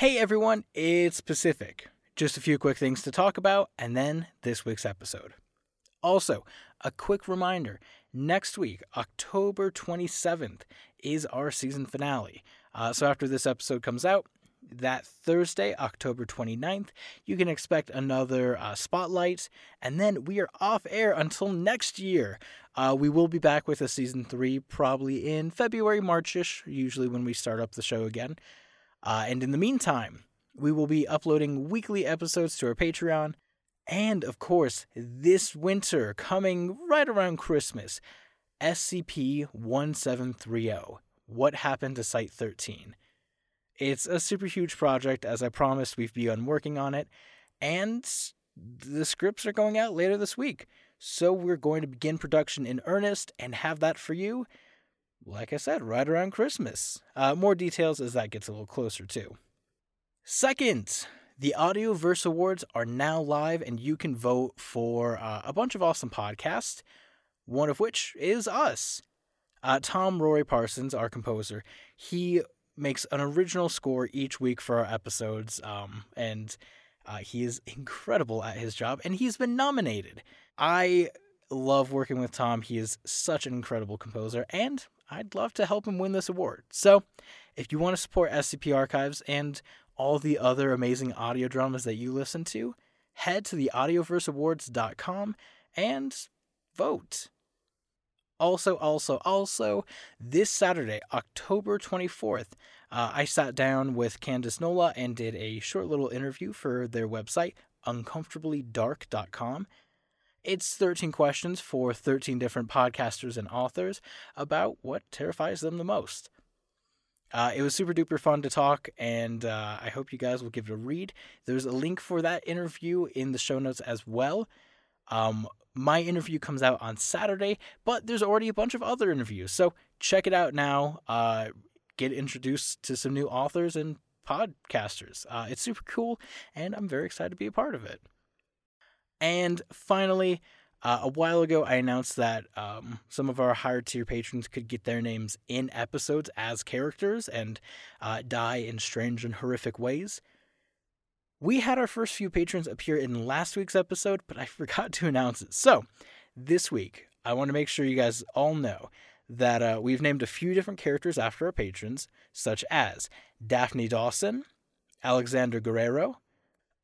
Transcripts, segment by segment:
Hey everyone, it's Pacific. Just a few quick things to talk about, and then this week's episode. Also, a quick reminder next week, October 27th, is our season finale. Uh, so after this episode comes out, that Thursday, October 29th, you can expect another uh, spotlight, and then we are off air until next year. Uh, we will be back with a season three probably in February, Marchish, usually when we start up the show again. Uh, and in the meantime, we will be uploading weekly episodes to our Patreon. And of course, this winter, coming right around Christmas, SCP 1730 What Happened to Site 13? It's a super huge project. As I promised, we've begun working on it. And the scripts are going out later this week. So we're going to begin production in earnest and have that for you, like I said, right around Christmas. Uh, more details as that gets a little closer, too. Second, the Audioverse Awards are now live, and you can vote for uh, a bunch of awesome podcasts, one of which is us. Uh, Tom Rory Parsons, our composer, he makes an original score each week for our episodes, um, and uh, he is incredible at his job, and he's been nominated. I love working with Tom. He is such an incredible composer, and I'd love to help him win this award. So, if you want to support SCP Archives and all the other amazing audio dramas that you listen to, head to the audioverseawards.com and vote. Also, also, also, this Saturday, October 24th, uh, I sat down with Candace Nola and did a short little interview for their website, uncomfortablydark.com. It's 13 questions for 13 different podcasters and authors about what terrifies them the most. Uh, it was super duper fun to talk, and uh, I hope you guys will give it a read. There's a link for that interview in the show notes as well. Um, my interview comes out on Saturday, but there's already a bunch of other interviews. So check it out now. Uh, get introduced to some new authors and podcasters. Uh, it's super cool, and I'm very excited to be a part of it. And finally, uh, a while ago, I announced that um, some of our higher tier patrons could get their names in episodes as characters and uh, die in strange and horrific ways. We had our first few patrons appear in last week's episode, but I forgot to announce it. So, this week, I want to make sure you guys all know that uh, we've named a few different characters after our patrons, such as Daphne Dawson, Alexander Guerrero,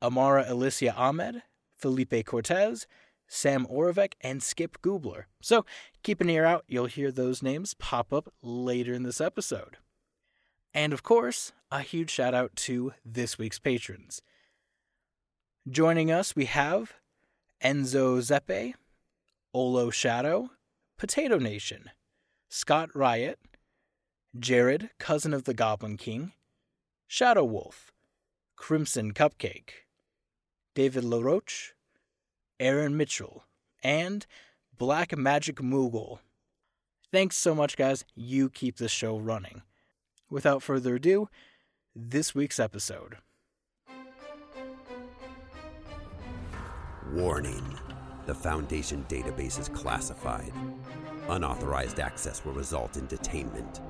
Amara Alicia Ahmed, Felipe Cortez, Sam Oravec, and Skip Gubler. So keep an ear out, you'll hear those names pop up later in this episode. And of course, a huge shout out to this week's patrons. Joining us, we have Enzo Zeppe, Olo Shadow, Potato Nation, Scott Riot, Jared, cousin of the Goblin King, Shadow Wolf, Crimson Cupcake, David LaRoche, Aaron Mitchell, and Black Magic Moogle. Thanks so much, guys. You keep the show running. Without further ado, this week's episode. Warning the Foundation database is classified. Unauthorized access will result in detainment.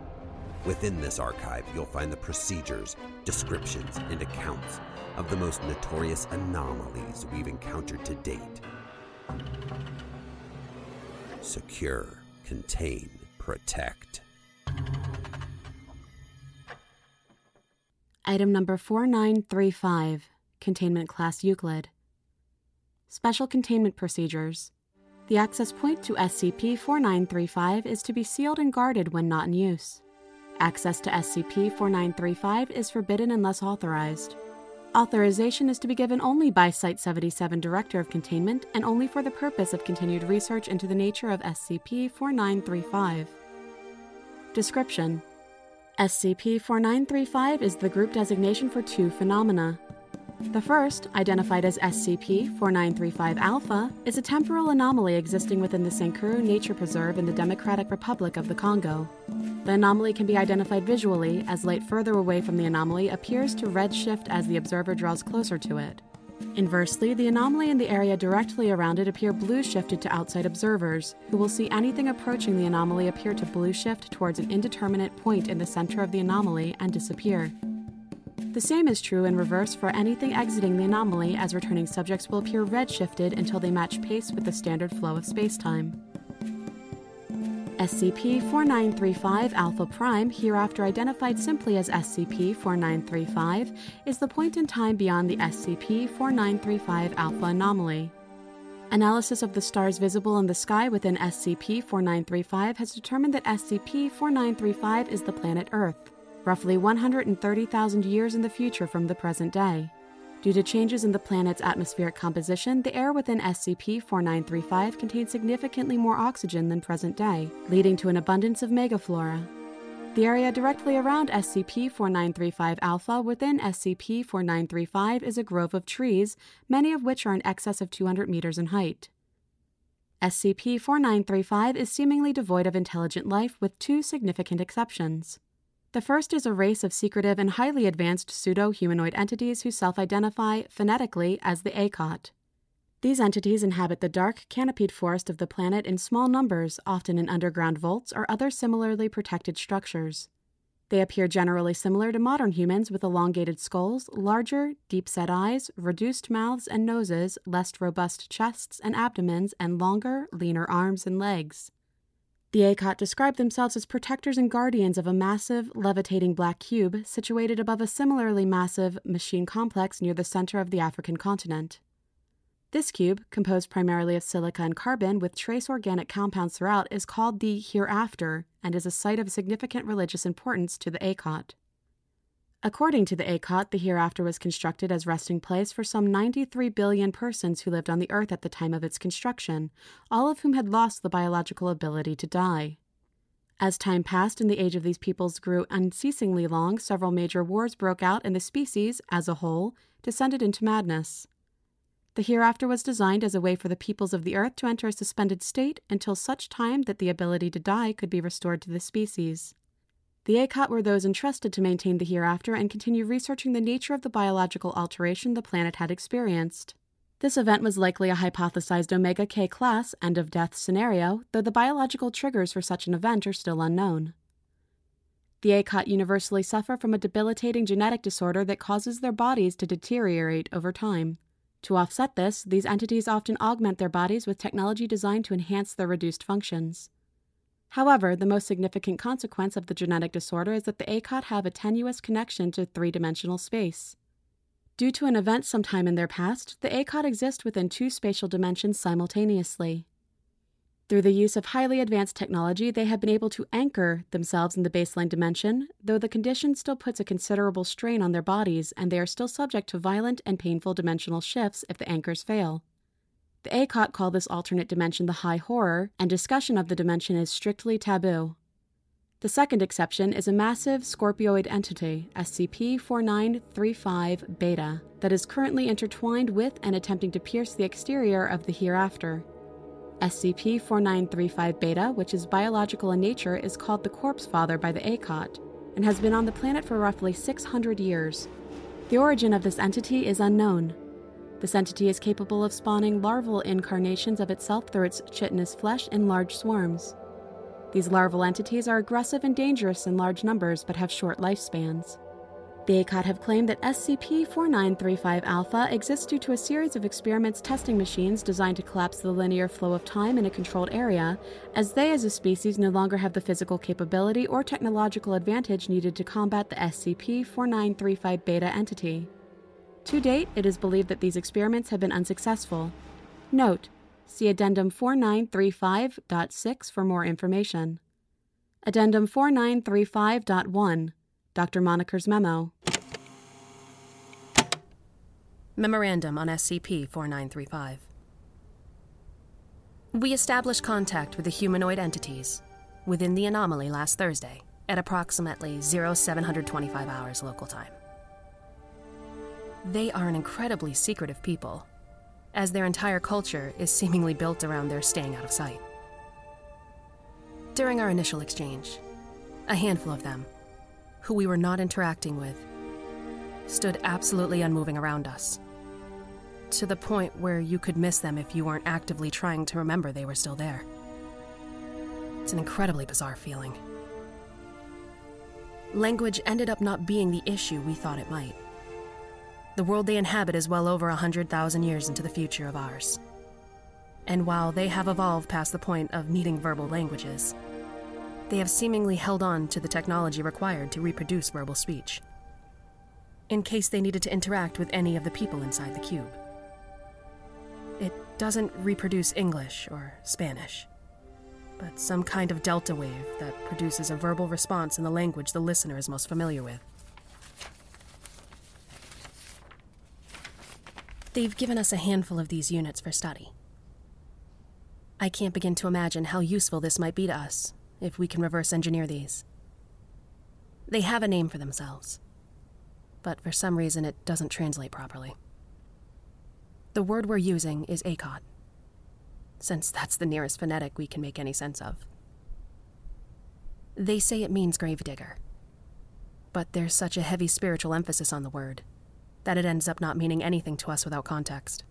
Within this archive, you'll find the procedures, descriptions, and accounts of the most notorious anomalies we've encountered to date. Secure, contain, protect. Item number 4935, Containment Class Euclid. Special Containment Procedures. The access point to SCP 4935 is to be sealed and guarded when not in use. Access to SCP 4935 is forbidden unless authorized. Authorization is to be given only by Site 77 Director of Containment and only for the purpose of continued research into the nature of SCP 4935. Description SCP 4935 is the group designation for two phenomena. The first, identified as SCP 4935 Alpha, is a temporal anomaly existing within the Sankuru Nature Preserve in the Democratic Republic of the Congo. The anomaly can be identified visually as light further away from the anomaly appears to redshift as the observer draws closer to it. Inversely, the anomaly and the area directly around it appear blue shifted to outside observers, who will see anything approaching the anomaly appear to blue shift towards an indeterminate point in the center of the anomaly and disappear. The same is true in reverse for anything exiting the anomaly, as returning subjects will appear redshifted until they match pace with the standard flow of spacetime. SCP 4935 Alpha Prime, hereafter identified simply as SCP 4935, is the point in time beyond the SCP 4935 Alpha anomaly. Analysis of the stars visible in the sky within SCP 4935 has determined that SCP 4935 is the planet Earth, roughly 130,000 years in the future from the present day. Due to changes in the planet's atmospheric composition, the air within SCP 4935 contains significantly more oxygen than present day, leading to an abundance of megaflora. The area directly around SCP 4935 Alpha within SCP 4935 is a grove of trees, many of which are in excess of 200 meters in height. SCP 4935 is seemingly devoid of intelligent life, with two significant exceptions. The first is a race of secretive and highly advanced pseudo humanoid entities who self identify phonetically as the Akot. These entities inhabit the dark, canopied forest of the planet in small numbers, often in underground vaults or other similarly protected structures. They appear generally similar to modern humans with elongated skulls, larger, deep set eyes, reduced mouths and noses, less robust chests and abdomens, and longer, leaner arms and legs. The Akot describe themselves as protectors and guardians of a massive, levitating black cube situated above a similarly massive machine complex near the center of the African continent. This cube, composed primarily of silica and carbon with trace organic compounds throughout, is called the Hereafter and is a site of significant religious importance to the Akot. According to the Akot, the Hereafter was constructed as resting place for some 93 billion persons who lived on the Earth at the time of its construction, all of whom had lost the biological ability to die. As time passed and the age of these peoples grew unceasingly long, several major wars broke out and the species, as a whole, descended into madness. The hereafter was designed as a way for the peoples of the earth to enter a suspended state until such time that the ability to die could be restored to the species. The Akot were those entrusted to maintain the hereafter and continue researching the nature of the biological alteration the planet had experienced. This event was likely a hypothesized Omega K class end of death scenario, though the biological triggers for such an event are still unknown. The Akot universally suffer from a debilitating genetic disorder that causes their bodies to deteriorate over time. To offset this, these entities often augment their bodies with technology designed to enhance their reduced functions. However, the most significant consequence of the genetic disorder is that the Akot have a tenuous connection to three dimensional space. Due to an event sometime in their past, the Akot exist within two spatial dimensions simultaneously. Through the use of highly advanced technology, they have been able to anchor themselves in the baseline dimension, though the condition still puts a considerable strain on their bodies, and they are still subject to violent and painful dimensional shifts if the anchors fail. The Akot call this alternate dimension the High Horror, and discussion of the dimension is strictly taboo. The second exception is a massive Scorpioid entity, SCP 4935 Beta, that is currently intertwined with and attempting to pierce the exterior of the Hereafter. SCP 4935 Beta, which is biological in nature, is called the Corpse Father by the Akot and has been on the planet for roughly 600 years. The origin of this entity is unknown, this entity is capable of spawning larval incarnations of itself through its chitinous flesh in large swarms. These larval entities are aggressive and dangerous in large numbers but have short lifespans. The Akot have claimed that SCP 4935 Alpha exists due to a series of experiments testing machines designed to collapse the linear flow of time in a controlled area, as they as a species no longer have the physical capability or technological advantage needed to combat the SCP 4935 Beta entity. To date, it is believed that these experiments have been unsuccessful. Note See Addendum 4935.6 for more information. Addendum 4935.1 Dr. Moniker's Memo. Memorandum on SCP 4935. We established contact with the humanoid entities within the anomaly last Thursday at approximately 0725 hours local time. They are an incredibly secretive people, as their entire culture is seemingly built around their staying out of sight. During our initial exchange, a handful of them, who we were not interacting with, stood absolutely unmoving around us, to the point where you could miss them if you weren't actively trying to remember they were still there. It's an incredibly bizarre feeling. language ended up not being the issue we thought it might. The world they inhabit is well over a 100,000 years into the future of ours. And while they have evolved past the point of needing verbal languages, they have seemingly held on to the technology required to reproduce verbal speech, in case they needed to interact with any of the people inside the cube. It doesn't reproduce English or Spanish, but some kind of delta wave that produces a verbal response in the language the listener is most familiar with. They've given us a handful of these units for study. I can't begin to imagine how useful this might be to us if we can reverse engineer these. They have a name for themselves, but for some reason it doesn't translate properly. The word we're using is Akot, since that's the nearest phonetic we can make any sense of. They say it means gravedigger, but there's such a heavy spiritual emphasis on the word that it ends up not meaning anything to us without context.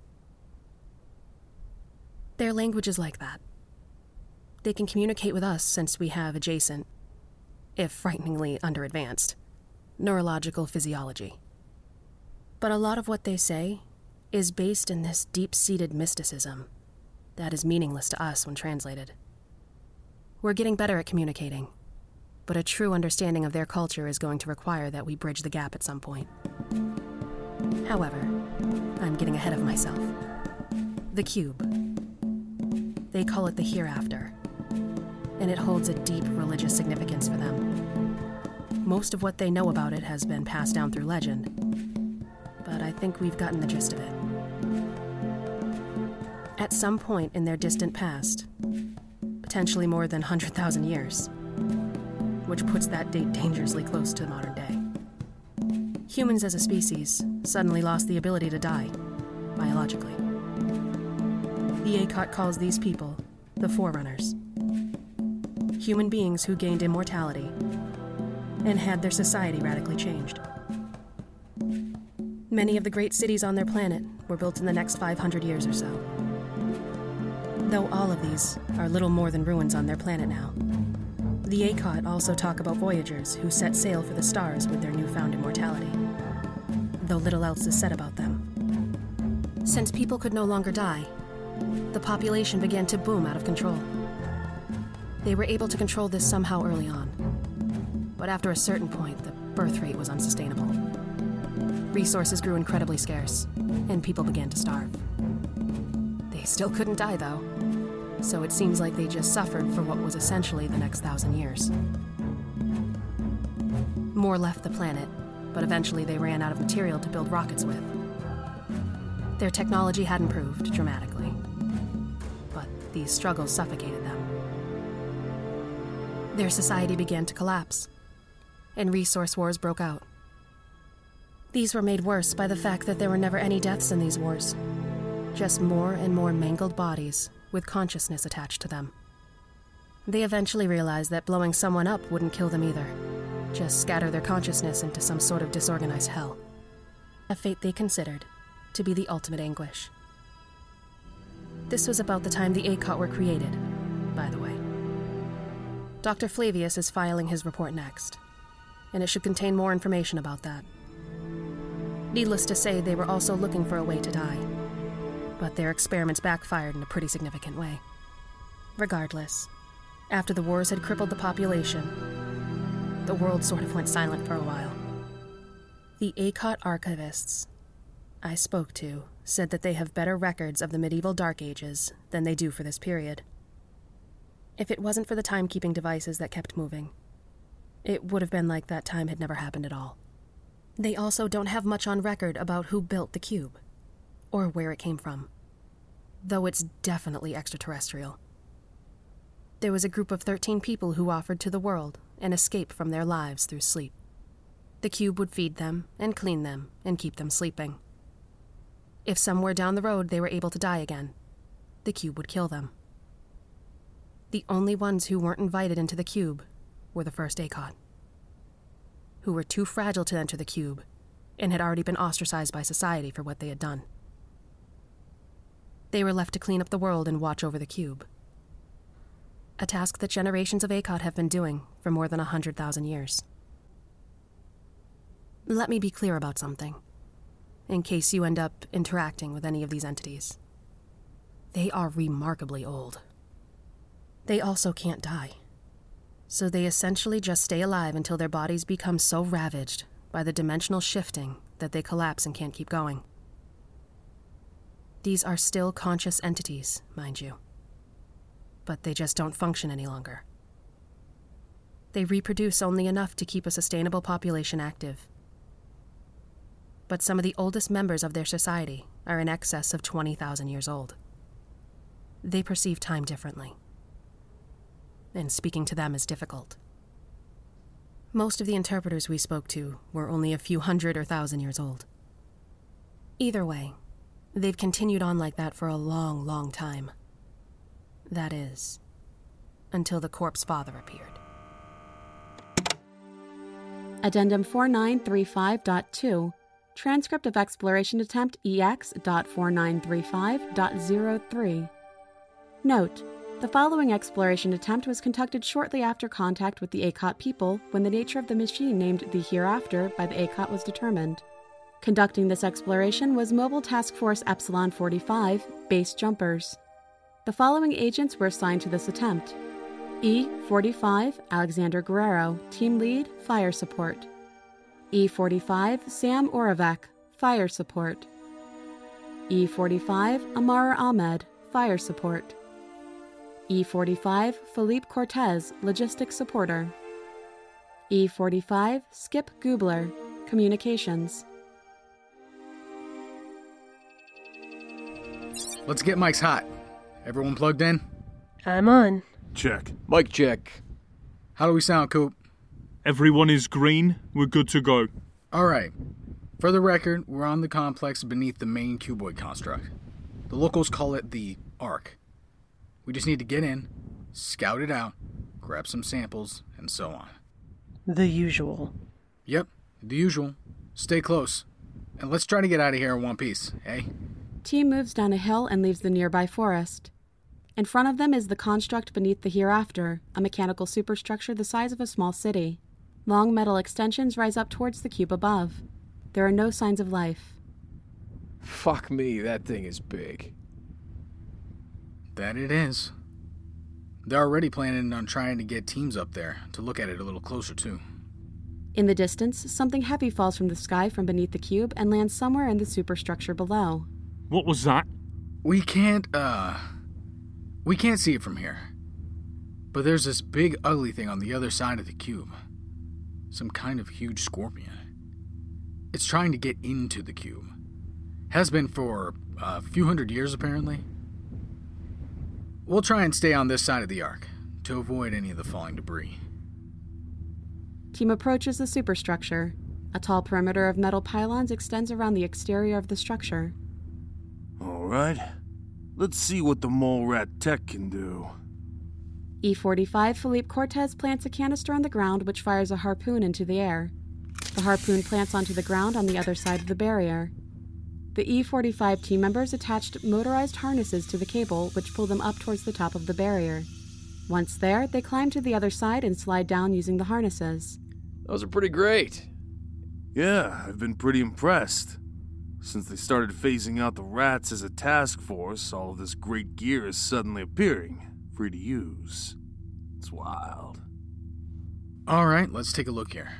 Their language is like that. They can communicate with us since we have adjacent, if frighteningly under-advanced, neurological physiology. But a lot of what they say is based in this deep seated mysticism that is meaningless to us when translated. We're getting better at communicating, but a true understanding of their culture is going to require that we bridge the gap at some point. However, I'm getting ahead of myself. The cube. They call it the hereafter, and it holds a deep religious significance for them. Most of what they know about it has been passed down through legend, but I think we've gotten the gist of it. At some point in their distant past, potentially more than 100,000 years, which puts that date dangerously close to modern. Humans as a species suddenly lost the ability to die, biologically. The Akot calls these people the Forerunners. Human beings who gained immortality and had their society radically changed. Many of the great cities on their planet were built in the next 500 years or so. Though all of these are little more than ruins on their planet now. The Akot also talk about voyagers who set sail for the stars with their newfound immortality, though little else is said about them. Since people could no longer die, the population began to boom out of control. They were able to control this somehow early on, but after a certain point, the birth rate was unsustainable. Resources grew incredibly scarce, and people began to starve. They still couldn't die, though, so it seems like they just suffered for what was essentially the next thousand years. More left the planet, but eventually they ran out of material to build rockets with. Their technology had improved dramatically, but these struggles suffocated them. Their society began to collapse, and resource wars broke out. These were made worse by the fact that there were never any deaths in these wars, just more and more mangled bodies with consciousness attached to them. They eventually realized that blowing someone up wouldn't kill them either, just scatter their consciousness into some sort of disorganized hell. A fate they considered to be the ultimate anguish. This was about the time the Akot were created, by the way. Dr. Flavius is filing his report next, and it should contain more information about that. Needless to say, they were also looking for a way to die, but their experiments backfired in a pretty significant way. Regardless, after the wars had crippled the population, the world sort of went silent for a while. The Akot archivists I spoke to said that they have better records of the medieval Dark Ages than they do for this period. If it wasn't for the timekeeping devices that kept moving, it would have been like that time had never happened at all. They also don't have much on record about who built the cube, or where it came from, though it's definitely extraterrestrial. There was a group of 13 people who offered to the world an escape from their lives through sleep. The cube would feed them and clean them and keep them sleeping. If somewhere down the road they were able to die again, the cube would kill them. The only ones who weren't invited into the cube were the first Akot, who were too fragile to enter the cube and had already been ostracized by society for what they had done. They were left to clean up the world and watch over the cube. A task that generations of Akot have been doing for more than a 100,000 years. Let me be clear about something, in case you end up interacting with any of these entities. They are remarkably old. They also can't die. So they essentially just stay alive until their bodies become so ravaged by the dimensional shifting that they collapse and can't keep going. These are still conscious entities, mind you. But they just don't function any longer. They reproduce only enough to keep a sustainable population active. But some of the oldest members of their society are in excess of 20,000 years old. They perceive time differently. And speaking to them is difficult. Most of the interpreters we spoke to were only a few hundred or thousand years old. Either way, they've continued on like that for a long, long time. That is, until the corpse father appeared. Addendum 4935.2 Transcript of Exploration Attempt EX.4935.03 Note the following exploration attempt was conducted shortly after contact with the Akot people when the nature of the machine named the Hereafter by the Akot was determined. Conducting this exploration was Mobile Task Force Epsilon 45, base jumpers. The following agents were assigned to this attempt E 45, Alexander Guerrero, Team Lead, Fire Support. E 45, Sam Oravec, Fire Support. E 45, Amara Ahmed, Fire Support. E45 Felipe Cortez, Logistics Supporter. E45 Skip Gubler, Communications. Let's get Mike's hot. Everyone plugged in? I'm on. Check. Mic check. How do we sound, Coop? Everyone is green. We're good to go. All right. For the record, we're on the complex beneath the main cuboid construct. The locals call it the Ark. We just need to get in, scout it out, grab some samples, and so on. The usual. Yep, the usual. Stay close. And let's try to get out of here in one piece, eh? Team moves down a hill and leaves the nearby forest. In front of them is the construct beneath the hereafter, a mechanical superstructure the size of a small city. Long metal extensions rise up towards the cube above. There are no signs of life. Fuck me, that thing is big. That it is. They're already planning on trying to get teams up there to look at it a little closer, too. In the distance, something heavy falls from the sky from beneath the cube and lands somewhere in the superstructure below. What was that? We can't, uh. We can't see it from here. But there's this big, ugly thing on the other side of the cube. Some kind of huge scorpion. It's trying to get into the cube. Has been for a few hundred years, apparently. We'll try and stay on this side of the ark to avoid any of the falling debris. Team approaches the superstructure. A tall perimeter of metal pylons extends around the exterior of the structure. All right. Let's see what the mole rat tech can do. E45 Felipe Cortez plants a canister on the ground which fires a harpoon into the air. The harpoon plants onto the ground on the other side of the barrier. The E45 team members attached motorized harnesses to the cable which pull them up towards the top of the barrier. Once there, they climb to the other side and slide down using the harnesses. Those are pretty great. Yeah, I've been pretty impressed. Since they started phasing out the rats as a task force, all of this great gear is suddenly appearing, free to use. It's wild. All right, let's take a look here.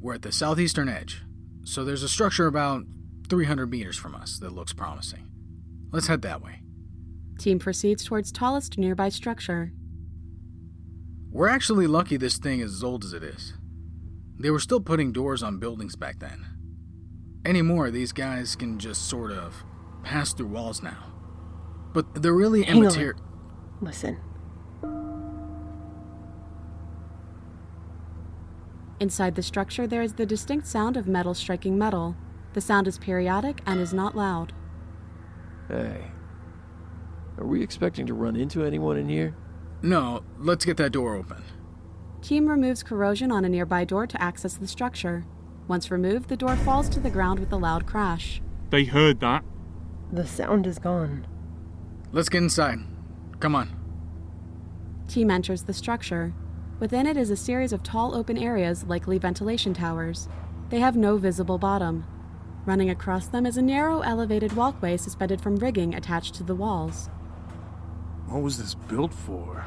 We're at the southeastern edge, so there's a structure about 300 meters from us that looks promising. Let's head that way. Team proceeds towards tallest nearby structure. We're actually lucky this thing is as old as it is. They were still putting doors on buildings back then. Anymore, these guys can just sort of pass through walls now. But they're really Hang on. immaterial. Listen. Inside the structure, there is the distinct sound of metal striking metal. The sound is periodic and is not loud. Hey. Are we expecting to run into anyone in here? No, let's get that door open. Team removes corrosion on a nearby door to access the structure. Once removed, the door falls to the ground with a loud crash. They heard that. The sound is gone. Let's get inside. Come on. Team enters the structure. Within it is a series of tall open areas, likely ventilation towers. They have no visible bottom. Running across them is a narrow elevated walkway suspended from rigging attached to the walls. What was this built for?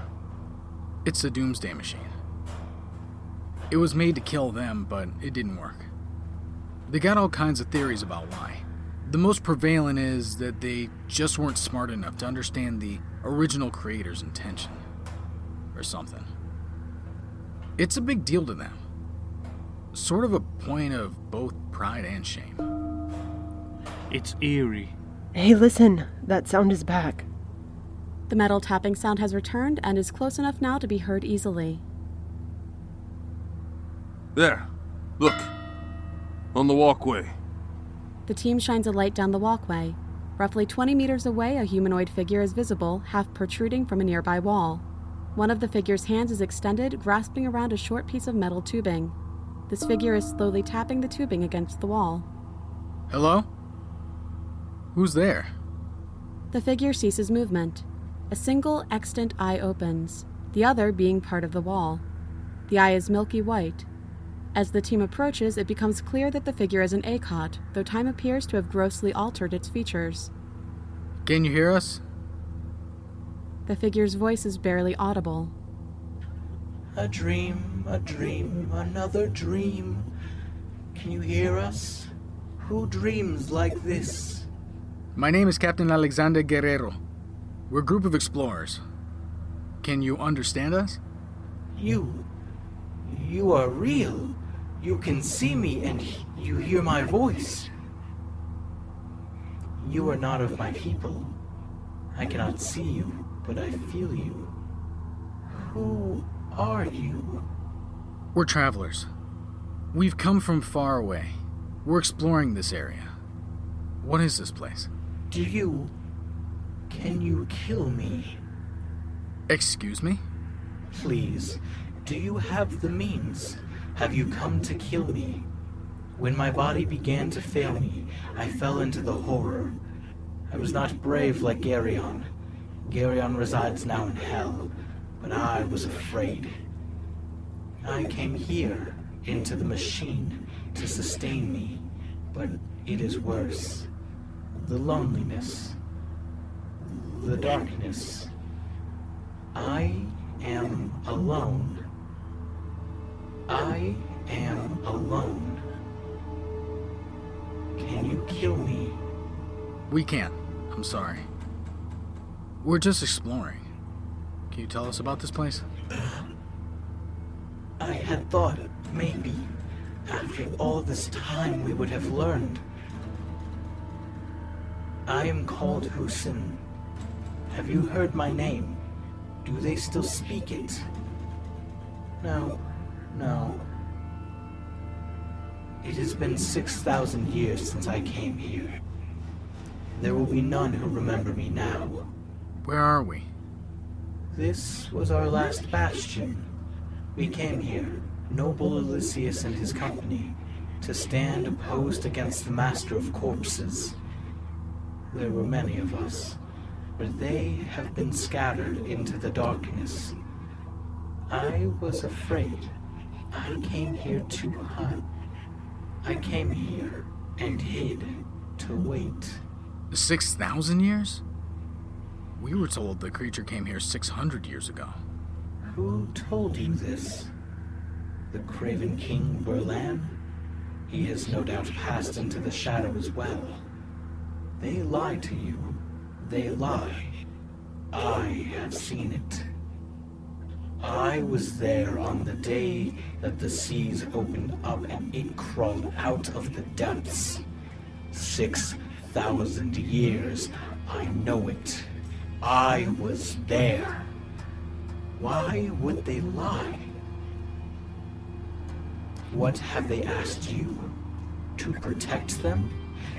It's a doomsday machine. It was made to kill them, but it didn't work. They got all kinds of theories about why. The most prevalent is that they just weren't smart enough to understand the original creator's intention. Or something. It's a big deal to them. Sort of a point of both pride and shame. It's eerie. Hey, listen. That sound is back. The metal tapping sound has returned and is close enough now to be heard easily. There. Look. On the walkway. The team shines a light down the walkway. Roughly 20 meters away, a humanoid figure is visible, half protruding from a nearby wall. One of the figure's hands is extended, grasping around a short piece of metal tubing. This figure is slowly tapping the tubing against the wall. Hello? Who's there? The figure ceases movement. A single extant eye opens, the other being part of the wall. The eye is milky white. As the team approaches, it becomes clear that the figure is an Akot, though time appears to have grossly altered its features. Can you hear us? The figure's voice is barely audible. A dream, a dream, another dream. Can you hear us? Who dreams like this? My name is Captain Alexander Guerrero. We're a group of explorers. Can you understand us? You. You are real. You can see me and you hear my voice. You are not of my people. I cannot see you, but I feel you. Who are you? We're travelers. We've come from far away. We're exploring this area. What is this place? Do you. Can you kill me? Excuse me? Please, do you have the means? Have you come to kill me? When my body began to fail me, I fell into the horror. I was not brave like Geryon. Geryon resides now in hell, but I was afraid. I came here, into the machine, to sustain me, but it is worse. The loneliness, the darkness. I am alone. I am alone. Can you kill me? We can't. I'm sorry. We're just exploring. Can you tell us about this place? I had thought maybe after all this time we would have learned. I am called Husin. Have you heard my name? Do they still speak it? No, no. It has been 6,000 years since I came here. There will be none who remember me now. Where are we? This was our last bastion. We came here, noble Elysius and his company, to stand opposed against the Master of Corpses. There were many of us, but they have been scattered into the darkness. I was afraid. I came here to hunt. I came here and hid to wait. 6,000 years? We were told the creature came here 600 years ago. Who told you this? The Craven King Berlan? He has no doubt passed into the shadow as well. They lie to you. They lie. I have seen it. I was there on the day that the seas opened up and it crawled out of the depths. Six thousand years. I know it. I was there. Why would they lie? What have they asked you? To protect them?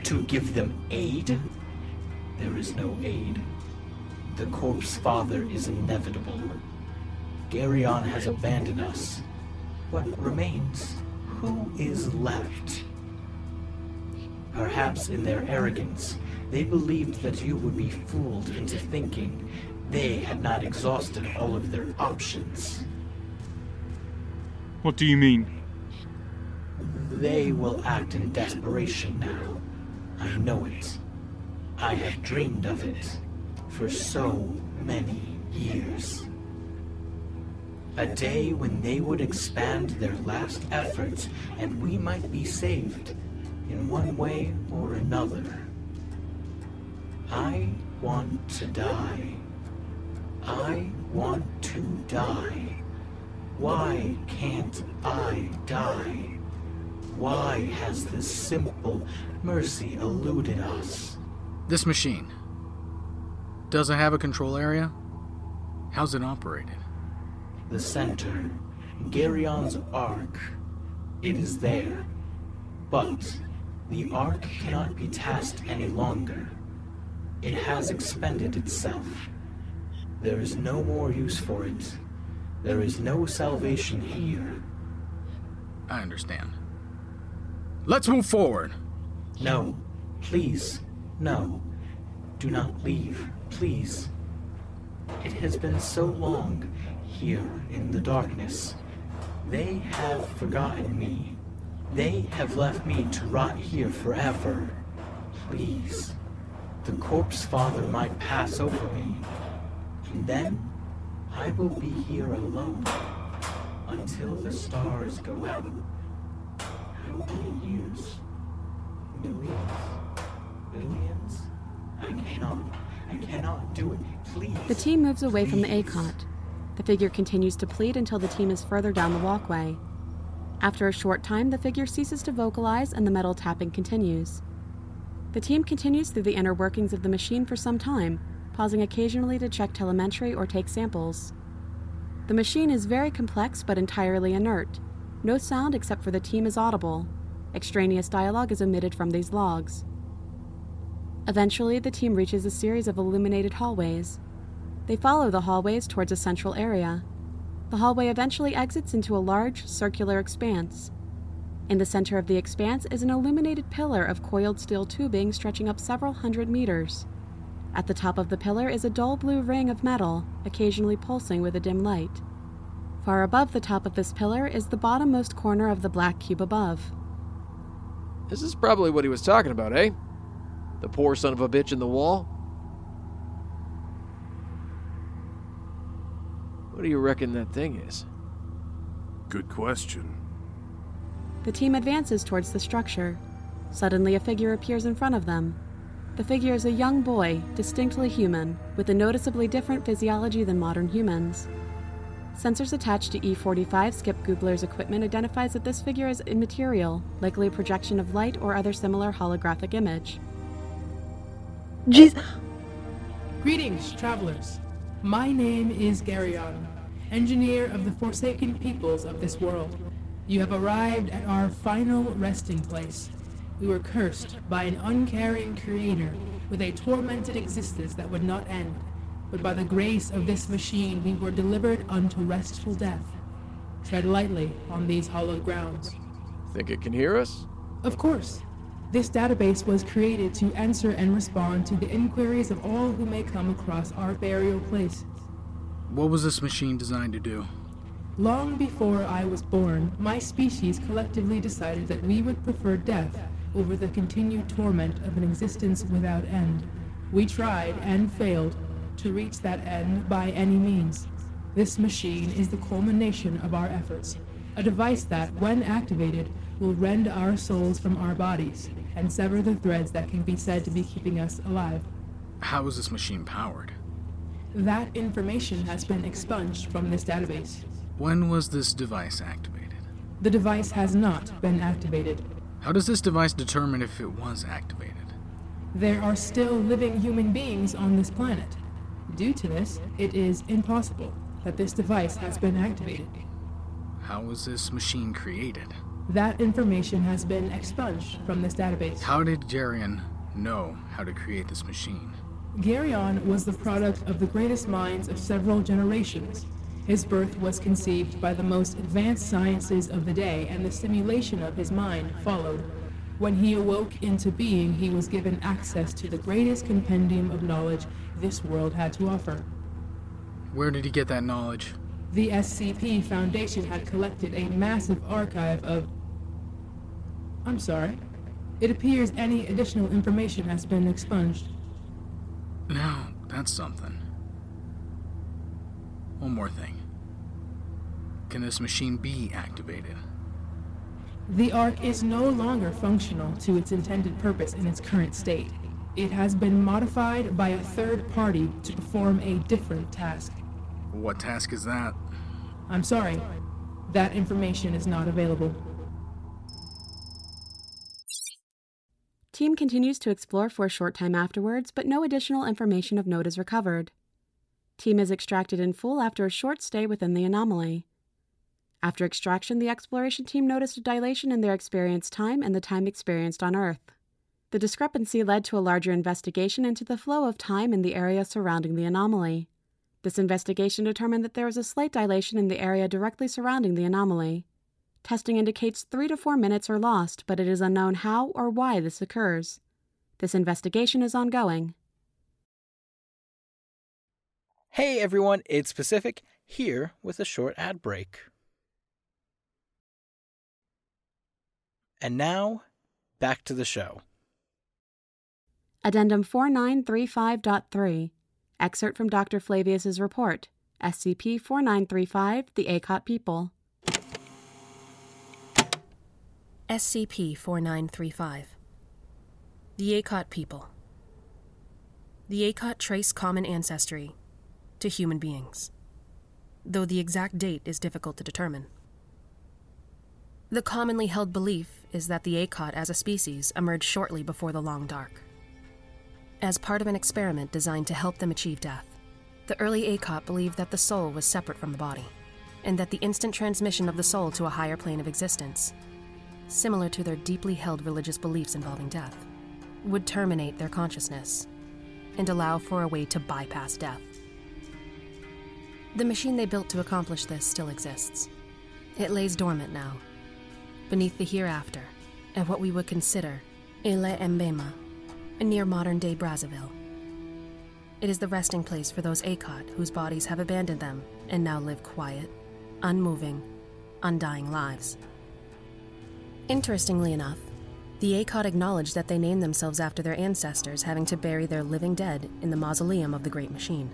To give them aid? There is no aid. The corpse father is inevitable. Garyon has abandoned us. What remains? Who is left? Perhaps in their arrogance, they believed that you would be fooled into thinking they had not exhausted all of their options. What do you mean? They will act in desperation now. I know it. I have dreamed of it for so many years. A day when they would expand their last efforts and we might be saved in one way or another. I want to die. I want to die. Why can't I die? Why has this simple mercy eluded us? This machine doesn't have a control area? How's it operated? The center, Garyon's Ark. It is there. But the Ark cannot be tasked any longer. It has expended itself. There is no more use for it. There is no salvation here. I understand. Let's move forward. No, please, no. Do not leave, please. It has been so long here in the darkness. They have forgotten me. They have left me to rot here forever. Please. The corpse father might pass over me. And then I will be here alone until the stars go out. How many years? Millions? Billions? I cannot. I cannot do it. Please. The team moves away from the Please. Akot. The figure continues to plead until the team is further down the walkway. After a short time, the figure ceases to vocalize and the metal tapping continues. The team continues through the inner workings of the machine for some time, pausing occasionally to check telemetry or take samples. The machine is very complex but entirely inert. No sound except for the team is audible. Extraneous dialogue is omitted from these logs. Eventually, the team reaches a series of illuminated hallways. They follow the hallways towards a central area. The hallway eventually exits into a large, circular expanse. In the center of the expanse is an illuminated pillar of coiled steel tubing stretching up several hundred meters. At the top of the pillar is a dull blue ring of metal, occasionally pulsing with a dim light. Far above the top of this pillar is the bottommost corner of the black cube above. This is probably what he was talking about, eh? The poor son of a bitch in the wall? What do you reckon that thing is? Good question. The team advances towards the structure. Suddenly, a figure appears in front of them. The figure is a young boy, distinctly human, with a noticeably different physiology than modern humans. Sensors attached to E45 Skip Gubler's equipment identifies that this figure is immaterial, likely a projection of light or other similar holographic image. Jeez. Greetings, travelers. My name is Garyon, engineer of the forsaken peoples of this world. You have arrived at our final resting place. We were cursed by an uncaring creator with a tormented existence that would not end. But by the grace of this machine, we were delivered unto restful death. Tread lightly on these hallowed grounds. Think it can hear us? Of course. This database was created to answer and respond to the inquiries of all who may come across our burial places. What was this machine designed to do? Long before I was born, my species collectively decided that we would prefer death over the continued torment of an existence without end. We tried and failed to reach that end by any means. This machine is the culmination of our efforts, a device that, when activated, will rend our souls from our bodies and sever the threads that can be said to be keeping us alive. How is this machine powered? That information has been expunged from this database. When was this device activated? The device has not been activated. How does this device determine if it was activated? There are still living human beings on this planet. Due to this, it is impossible that this device has been activated. How was this machine created? That information has been expunged from this database. How did Jarian know how to create this machine? Garyon was the product of the greatest minds of several generations. His birth was conceived by the most advanced sciences of the day, and the stimulation of his mind followed. When he awoke into being, he was given access to the greatest compendium of knowledge this world had to offer. Where did he get that knowledge? The SCP Foundation had collected a massive archive of. I'm sorry. It appears any additional information has been expunged. Now, that's something. One more thing. Can this machine be activated? The Ark is no longer functional to its intended purpose in its current state. It has been modified by a third party to perform a different task. What task is that? I'm sorry. That information is not available. Team continues to explore for a short time afterwards, but no additional information of note is recovered. Team is extracted in full after a short stay within the anomaly. After extraction, the exploration team noticed a dilation in their experienced time and the time experienced on Earth. The discrepancy led to a larger investigation into the flow of time in the area surrounding the anomaly. This investigation determined that there was a slight dilation in the area directly surrounding the anomaly. Testing indicates three to four minutes are lost, but it is unknown how or why this occurs. This investigation is ongoing. Hey everyone, it's Pacific, here with a short ad break. And now, back to the show. Addendum 4935.3. Excerpt from Dr. Flavius's report. SCP 4935, the Akot people. SCP 4935 The Akot people. The Akot trace common ancestry to human beings, though the exact date is difficult to determine. The commonly held belief is that the Akot as a species emerged shortly before the Long Dark. As part of an experiment designed to help them achieve death, the early Akot believed that the soul was separate from the body, and that the instant transmission of the soul to a higher plane of existence, similar to their deeply held religious beliefs involving death, would terminate their consciousness and allow for a way to bypass death. The machine they built to accomplish this still exists. It lays dormant now, beneath the hereafter, at what we would consider Ile Mbema, near modern day Brazzaville. It is the resting place for those Akot whose bodies have abandoned them and now live quiet, unmoving, undying lives. Interestingly enough, the Akot acknowledged that they named themselves after their ancestors having to bury their living dead in the mausoleum of the Great Machine.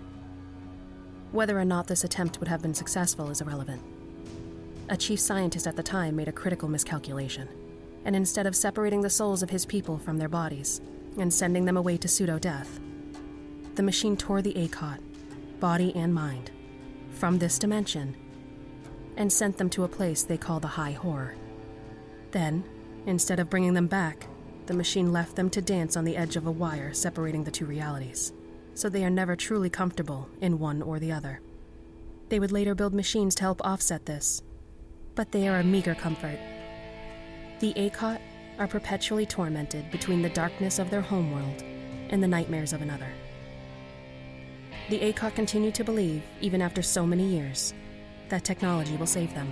Whether or not this attempt would have been successful is irrelevant. A chief scientist at the time made a critical miscalculation, and instead of separating the souls of his people from their bodies and sending them away to pseudo death, the machine tore the Akot, body and mind, from this dimension and sent them to a place they call the High Horror. Then, instead of bringing them back, the machine left them to dance on the edge of a wire separating the two realities, so they are never truly comfortable in one or the other. They would later build machines to help offset this, but they are a meager comfort. The Akot are perpetually tormented between the darkness of their homeworld and the nightmares of another. The Akot continue to believe, even after so many years, that technology will save them.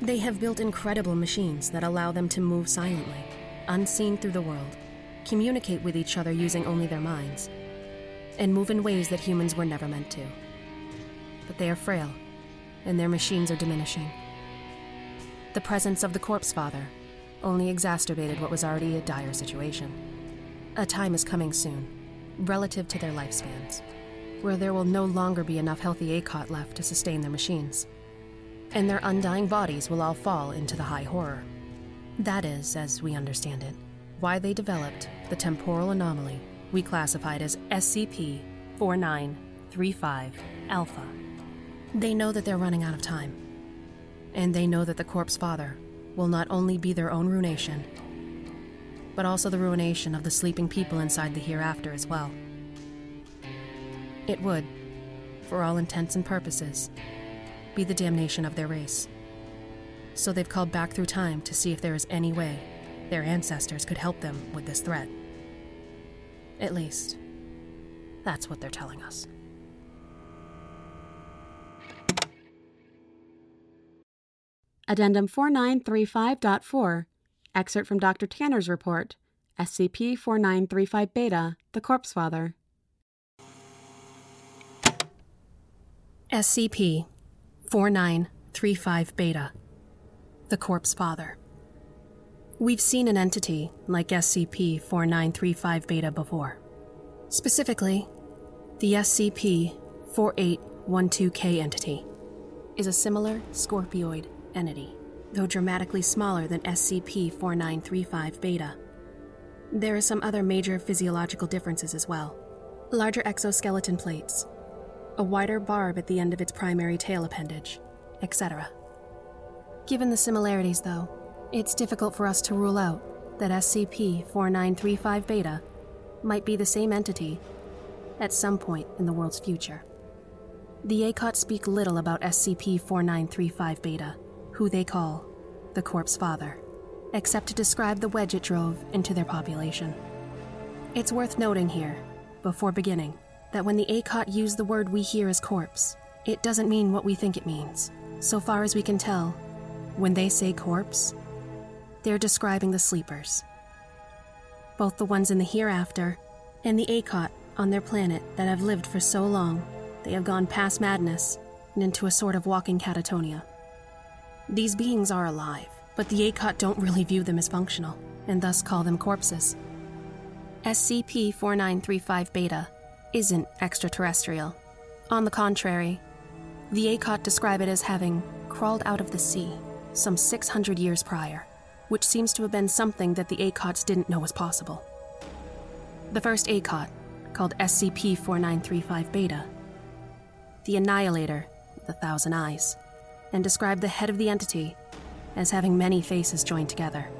They have built incredible machines that allow them to move silently, unseen through the world, communicate with each other using only their minds, and move in ways that humans were never meant to. But they are frail, and their machines are diminishing. The presence of the Corpse Father only exacerbated what was already a dire situation. A time is coming soon, relative to their lifespans, where there will no longer be enough healthy Akot left to sustain their machines and their undying bodies will all fall into the high horror. That is, as we understand it, why they developed the temporal anomaly we classified as SCP 4935 Alpha. They know that they're running out of time, and they know that the Corpse Father will not only be their own ruination, but also the ruination of the sleeping people inside the hereafter as well. It would, for all intents and purposes, be the damnation of their race. So they've called back through time to see if there is any way their ancestors could help them with this threat. At least, that's what they're telling us. Addendum 4935.4. Excerpt from Dr. Tanner's report. SCP 4935 Beta, the Corpse Father. SCP 4935 Beta, the Corpse Father. We've seen an entity like SCP 4935 Beta before. Specifically, the SCP 4812K entity is a similar scorpioid entity, though dramatically smaller than SCP 4935 Beta. There are some other major physiological differences as well larger exoskeleton plates, a wider barb at the end of its primary tail appendage, etc. Given the similarities, though, it's difficult for us to rule out that SCP 4935 Beta might be the same entity at some point in the world's future. The Akot speak little about SCP 4935 Beta, who they call the Corpse Father, except to describe the wedge it drove into their population. It's worth noting here, before beginning, that when the Akot use the word we hear as corpse, it doesn't mean what we think it means. So far as we can tell, when they say corpse, they're describing the sleepers. Both the ones in the hereafter and the Akot on their planet that have lived for so long they have gone past madness and into a sort of walking catatonia. These beings are alive, but the Akot don't really view them as functional, and thus call them corpses. SCP 4935 Beta isn't extraterrestrial. On the contrary, the Akot describe it as having crawled out of the sea some 600 years prior, which seems to have been something that the Akots didn't know was possible. The first Akot, called SCP 4935 Beta, the Annihilator with a thousand eyes, and described the head of the entity as having many faces joined together.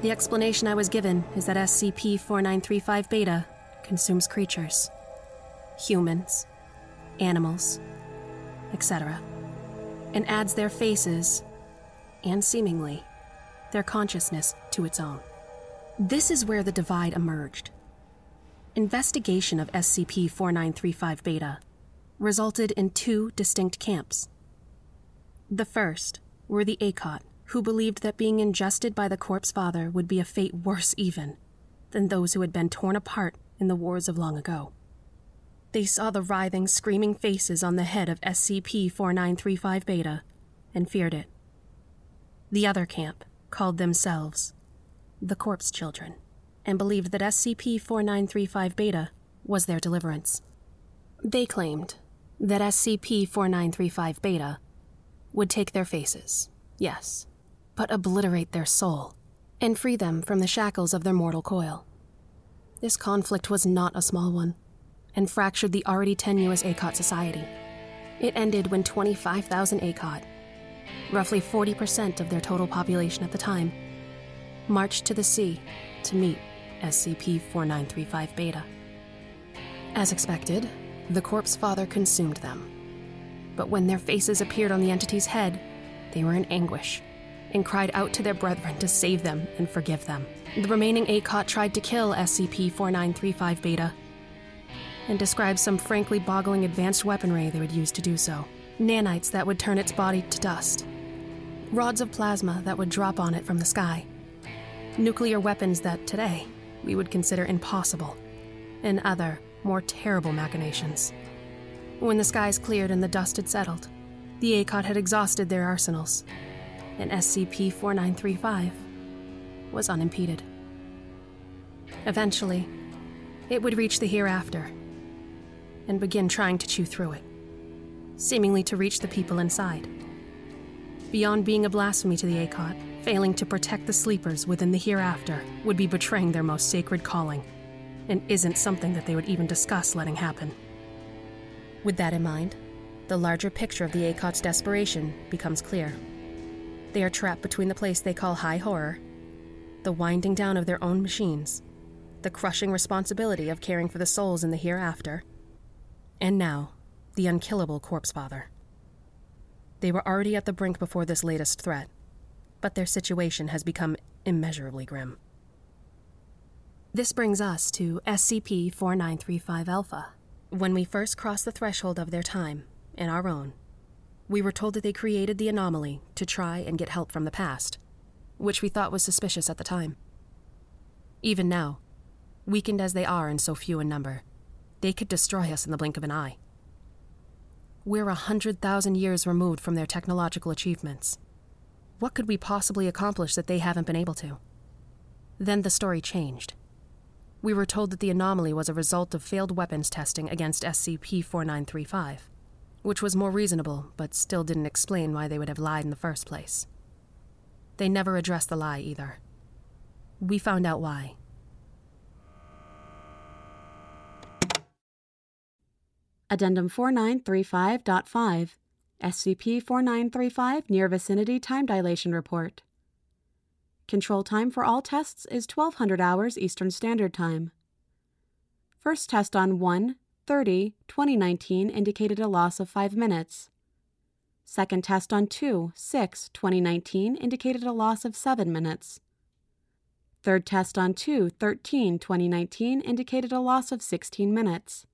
The explanation I was given is that SCP 4935 Beta consumes creatures humans, animals, etc., and adds their faces, and seemingly, their consciousness to its own. This is where the divide emerged. Investigation of SCP 4935 Beta resulted in two distinct camps. The first were the Akot, who believed that being ingested by the corpse father would be a fate worse even than those who had been torn apart in the wars of long ago. They saw the writhing, screaming faces on the head of SCP 4935 Beta and feared it. The other camp called themselves the Corpse Children and believed that SCP 4935 Beta was their deliverance. They claimed that SCP 4935 Beta would take their faces, yes, but obliterate their soul and free them from the shackles of their mortal coil. This conflict was not a small one and fractured the already tenuous Akot society. It ended when 25,000 Akot, roughly 40% of their total population at the time, marched to the sea to meet SCP 4935 Beta. As expected, the corpse father consumed them. But when their faces appeared on the entity's head, they were in anguish and cried out to their brethren to save them and forgive them. The remaining Akot tried to kill SCP 4935 Beta and described some frankly boggling advanced weaponry they would use to do so nanites that would turn its body to dust, rods of plasma that would drop on it from the sky, nuclear weapons that today we would consider impossible, and other more terrible machinations. When the skies cleared and the dust had settled, the Akot had exhausted their arsenals, and SCP 4935 was unimpeded. Eventually, it would reach the hereafter and begin trying to chew through it, seemingly to reach the people inside. Beyond being a blasphemy to the Akot, failing to protect the sleepers within the hereafter would be betraying their most sacred calling and isn't something that they would even discuss letting happen. With that in mind, the larger picture of the Akot's desperation becomes clear. They are trapped between the place they call high horror, the winding down of their own machines, the crushing responsibility of caring for the souls in the hereafter, and now, the unkillable corpse father. They were already at the brink before this latest threat, but their situation has become immeasurably grim. This brings us to SCP 4935 Alpha. When we first crossed the threshold of their time, and our own, we were told that they created the anomaly to try and get help from the past, which we thought was suspicious at the time. Even now, weakened as they are and so few in number, they could destroy us in the blink of an eye. We're a hundred thousand years removed from their technological achievements. What could we possibly accomplish that they haven't been able to? Then the story changed. We were told that the anomaly was a result of failed weapons testing against SCP 4935, which was more reasonable, but still didn't explain why they would have lied in the first place. They never addressed the lie either. We found out why. Addendum 4935.5 SCP 4935 Near Vicinity Time Dilation Report. Control time for all tests is 1200 hours Eastern Standard Time. First test on 1 30 2019 indicated a loss of 5 minutes. Second test on 2 6 2019 indicated a loss of 7 minutes. Third test on 2 13 2019 indicated a loss of 16 minutes.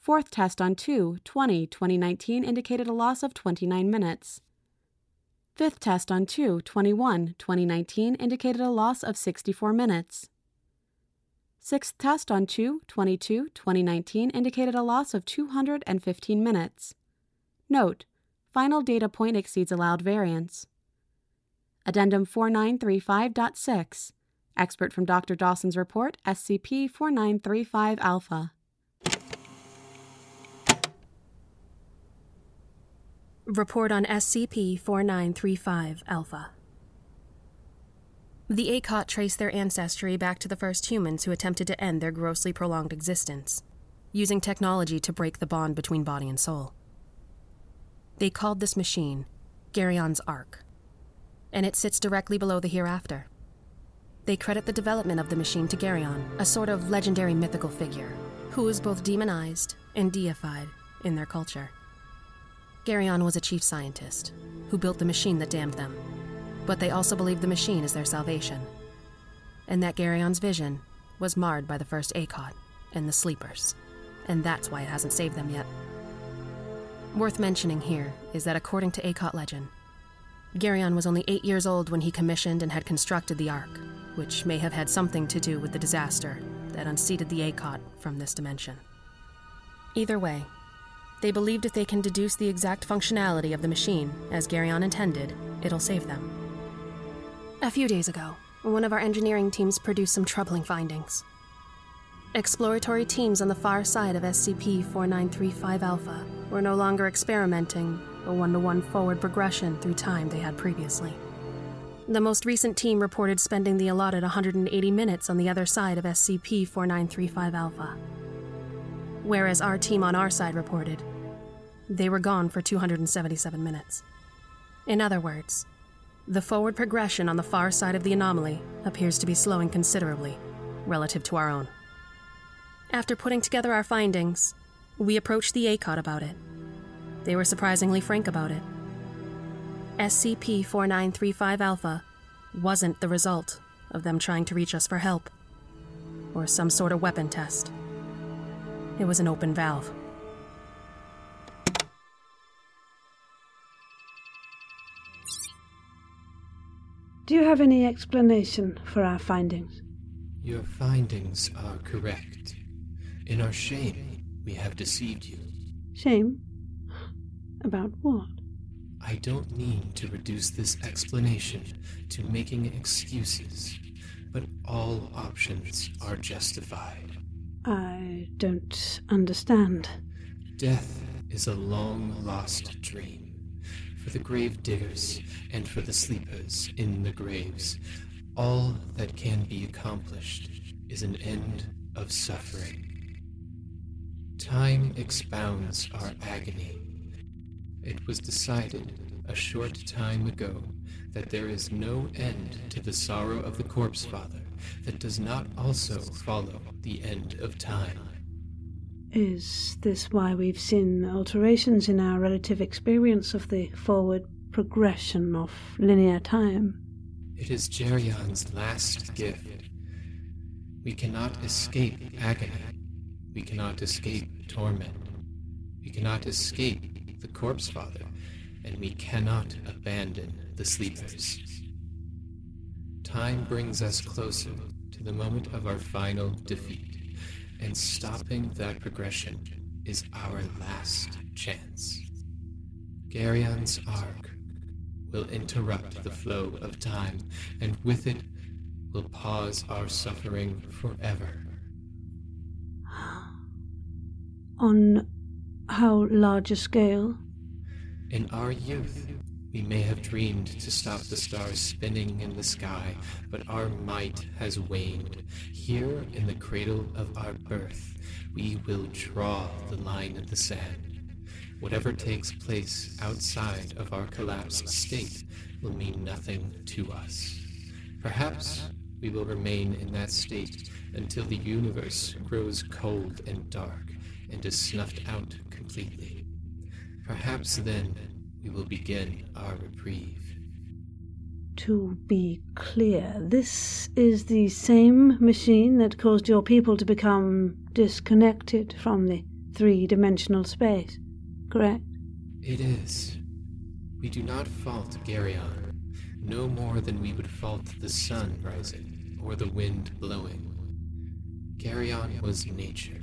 Fourth test on 2 20 2019 indicated a loss of 29 minutes. Fifth test on 2 21 2019 indicated a loss of 64 minutes. Sixth test on 2 22 2019 indicated a loss of 215 minutes. Note, final data point exceeds allowed variance. Addendum 4935.6 Expert from Dr. Dawson's report SCP 4935 Alpha. Report on SCP 4935 Alpha. The Akot trace their ancestry back to the first humans who attempted to end their grossly prolonged existence, using technology to break the bond between body and soul. They called this machine Geryon's Ark, and it sits directly below the hereafter. They credit the development of the machine to Geryon, a sort of legendary mythical figure, who is both demonized and deified in their culture. Geryon was a chief scientist who built the machine that damned them, but they also believed the machine is their salvation, and that Geryon's vision was marred by the first Akot and the Sleepers, and that's why it hasn't saved them yet. Worth mentioning here is that according to Akot legend, Geryon was only eight years old when he commissioned and had constructed the Ark, which may have had something to do with the disaster that unseated the Akot from this dimension. Either way, they believed if they can deduce the exact functionality of the machine, as Geryon intended, it'll save them. A few days ago, one of our engineering teams produced some troubling findings. Exploratory teams on the far side of SCP 4935 Alpha were no longer experimenting a one to one forward progression through time they had previously. The most recent team reported spending the allotted 180 minutes on the other side of SCP 4935 Alpha whereas our team on our side reported they were gone for 277 minutes. In other words, the forward progression on the far side of the anomaly appears to be slowing considerably relative to our own. After putting together our findings, we approached the Akot about it. They were surprisingly frank about it. SCP 4935 Alpha wasn't the result of them trying to reach us for help or some sort of weapon test. It was an open valve. Do you have any explanation for our findings? Your findings are correct. In our shame, we have deceived you. Shame? About what? I don't mean to reduce this explanation to making excuses, but all options are justified. I don't understand. Death is a long lost dream. For the grave diggers and for the sleepers in the graves, all that can be accomplished is an end of suffering. Time expounds our agony. It was decided a short time ago that there is no end to the sorrow of the corpse father that does not also follow the end of time. Is this why we've seen alterations in our relative experience of the forward progression of linear time? It is Geryon's last gift. We cannot escape agony. We cannot escape torment. We cannot escape the corpse father, and we cannot abandon the sleepers. Time brings us closer to the moment of our final defeat, and stopping that progression is our last chance. Geryon's Ark will interrupt the flow of time, and with it will pause our suffering forever. On how large a scale? In our youth, we may have dreamed to stop the stars spinning in the sky, but our might has waned. Here in the cradle of our birth, we will draw the line in the sand. Whatever takes place outside of our collapsed state will mean nothing to us. Perhaps we will remain in that state until the universe grows cold and dark and is snuffed out completely. Perhaps then we will begin our reprieve. To be clear, this is the same machine that caused your people to become disconnected from the three dimensional space, correct? It is. We do not fault Geryon, no more than we would fault the sun rising or the wind blowing. Geryon was nature,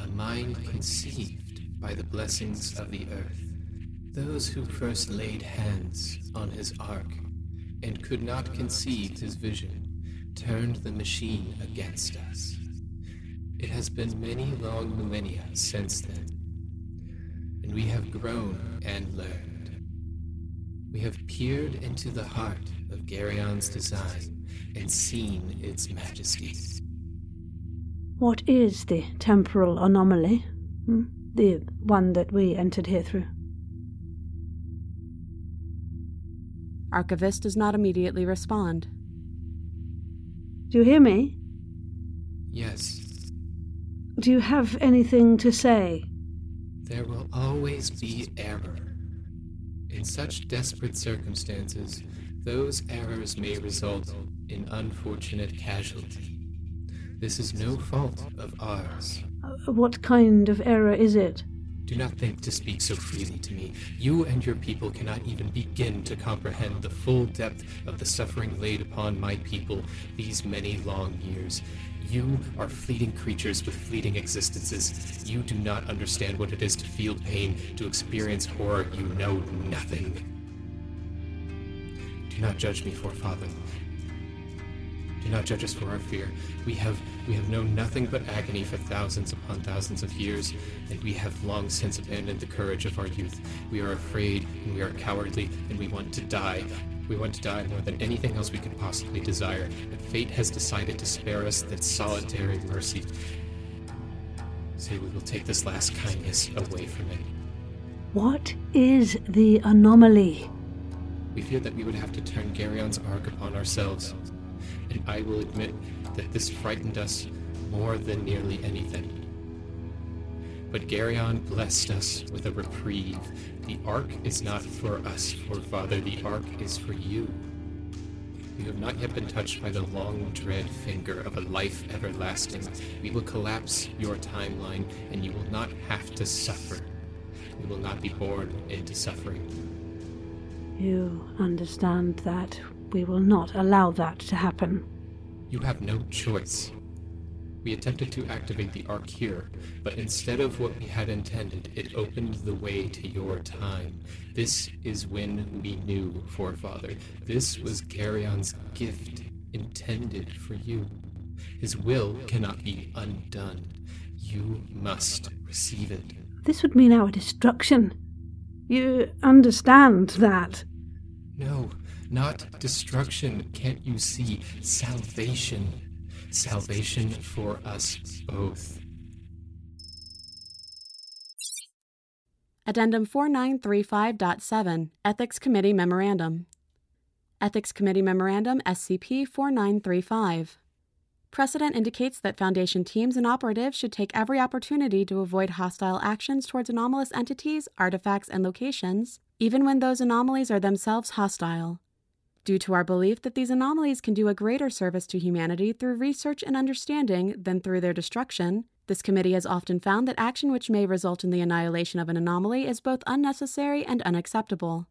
a mind conceived by the blessings of the earth. Those who first laid hands on his ark and could not conceive his vision turned the machine against us. It has been many long millennia since then, and we have grown and learned. We have peered into the heart of Geryon's design and seen its majesty. What is the temporal anomaly? Hmm? The one that we entered here through? Archivist does not immediately respond. Do you hear me? Yes, Do you have anything to say? there will always be error. In such desperate circumstances, those errors may result in unfortunate casualty. This is no fault of ours. Uh, What kind of error is it? Do not think to speak so freely to me. You and your people cannot even begin to comprehend the full depth of the suffering laid upon my people these many long years. You are fleeting creatures with fleeting existences. You do not understand what it is to feel pain, to experience horror. You know nothing. Do not judge me, forefather. Do not judge us for our fear. We have we have known nothing but agony for thousands upon thousands of years, and we have long since abandoned the courage of our youth. We are afraid, and we are cowardly, and we want to die. We want to die more than anything else we could possibly desire, but fate has decided to spare us that solitary mercy. Say we will take this last kindness away from it. What is the anomaly? We fear that we would have to turn Geryon's Ark upon ourselves, I will admit that this frightened us more than nearly anything. But Geryon blessed us with a reprieve. The ark is not for us, forefather, the ark is for you. You have not yet been touched by the long dread finger of a life everlasting. We will collapse your timeline, and you will not have to suffer. We will not be born into suffering. You understand that we will not allow that to happen. You have no choice. We attempted to activate the arc here, but instead of what we had intended, it opened the way to your time. This is when we knew, forefather. This was Geryon's gift, intended for you. His will cannot be undone. You must receive it. This would mean our destruction. You understand that? No, not destruction. Can't you see? Salvation. Salvation for us both. Addendum 4935.7 Ethics Committee Memorandum. Ethics Committee Memorandum SCP 4935. Precedent indicates that Foundation teams and operatives should take every opportunity to avoid hostile actions towards anomalous entities, artifacts, and locations, even when those anomalies are themselves hostile. Due to our belief that these anomalies can do a greater service to humanity through research and understanding than through their destruction, this committee has often found that action which may result in the annihilation of an anomaly is both unnecessary and unacceptable.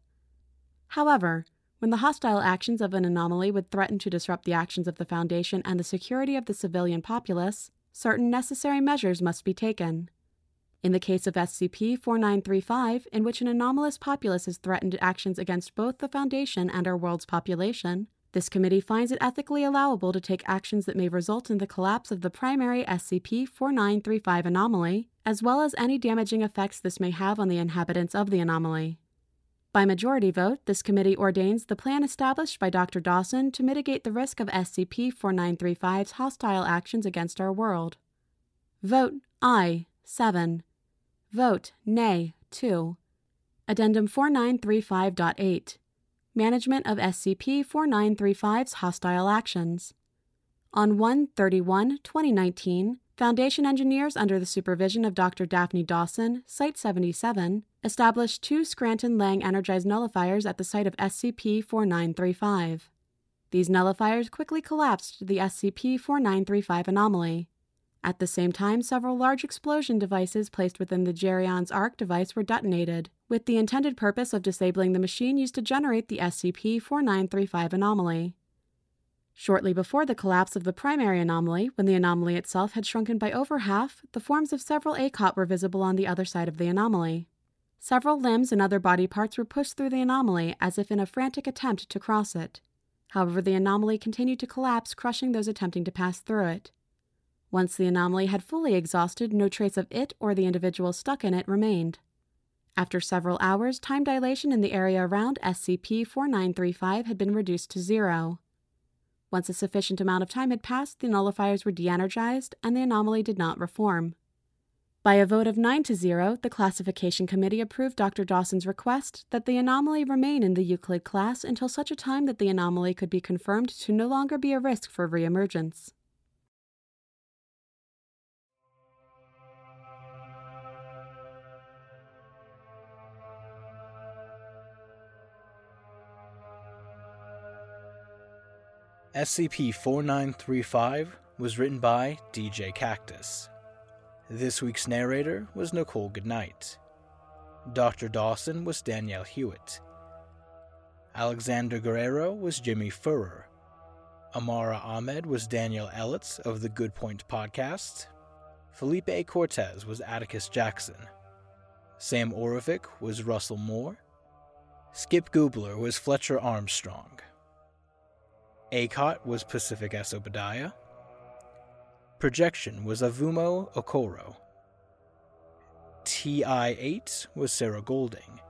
However, when the hostile actions of an anomaly would threaten to disrupt the actions of the Foundation and the security of the civilian populace, certain necessary measures must be taken. In the case of SCP 4935, in which an anomalous populace has threatened actions against both the Foundation and our world's population, this committee finds it ethically allowable to take actions that may result in the collapse of the primary SCP 4935 anomaly, as well as any damaging effects this may have on the inhabitants of the anomaly. By majority vote, this committee ordains the plan established by Dr. Dawson to mitigate the risk of SCP 4935's hostile actions against our world. Vote Aye 7. Vote Nay 2. Addendum 4935.8 Management of SCP 4935's hostile actions. On 1 31 2019, Foundation engineers under the supervision of Dr. Daphne Dawson, Site 77, established two Scranton Lang energized nullifiers at the site of SCP 4935. These nullifiers quickly collapsed the SCP 4935 anomaly. At the same time, several large explosion devices placed within the Geryon's Ark device were detonated, with the intended purpose of disabling the machine used to generate the SCP 4935 anomaly. Shortly before the collapse of the primary anomaly, when the anomaly itself had shrunken by over half, the forms of several Akot were visible on the other side of the anomaly. Several limbs and other body parts were pushed through the anomaly as if in a frantic attempt to cross it. However, the anomaly continued to collapse, crushing those attempting to pass through it. Once the anomaly had fully exhausted, no trace of it or the individual stuck in it remained. After several hours, time dilation in the area around SCP 4935 had been reduced to zero. Once a sufficient amount of time had passed, the nullifiers were de energized and the anomaly did not reform. By a vote of 9 to 0, the Classification Committee approved Dr. Dawson's request that the anomaly remain in the Euclid class until such a time that the anomaly could be confirmed to no longer be a risk for reemergence. SCP 4935 was written by djkaktus. This week's narrator was Nichole Goodnight. Dr. Dawson was Danielle Hewitt. Alexander Guerrero was Jimmy Ferrer. Amara Ahmed was Daniel Ellett of the Good Pointe podcast. Felipe Cortez was Atticus Jackson. Sam Oravec was Russel More. Skip Gubler was Fletcher Armstrong. Akot was Pacific S. Projection was Ivuoma Okoro. TI 8 was Sarah Golding.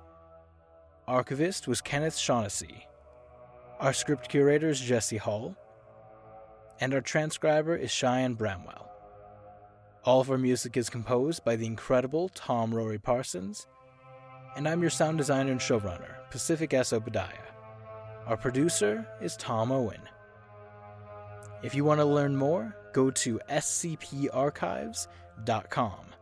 Archivist was Kenneth Shaughnessy. Our script curator is Jesse Hall. And our transcriber is Cheyenne Bramwell. All of our music is composed by the incredible Tom Rory Parsons. And I'm your sound designer and showrunner, Pacific S. Obadiah. Our producer is Tom Owen. If you want to learn more, go to scparchives.com.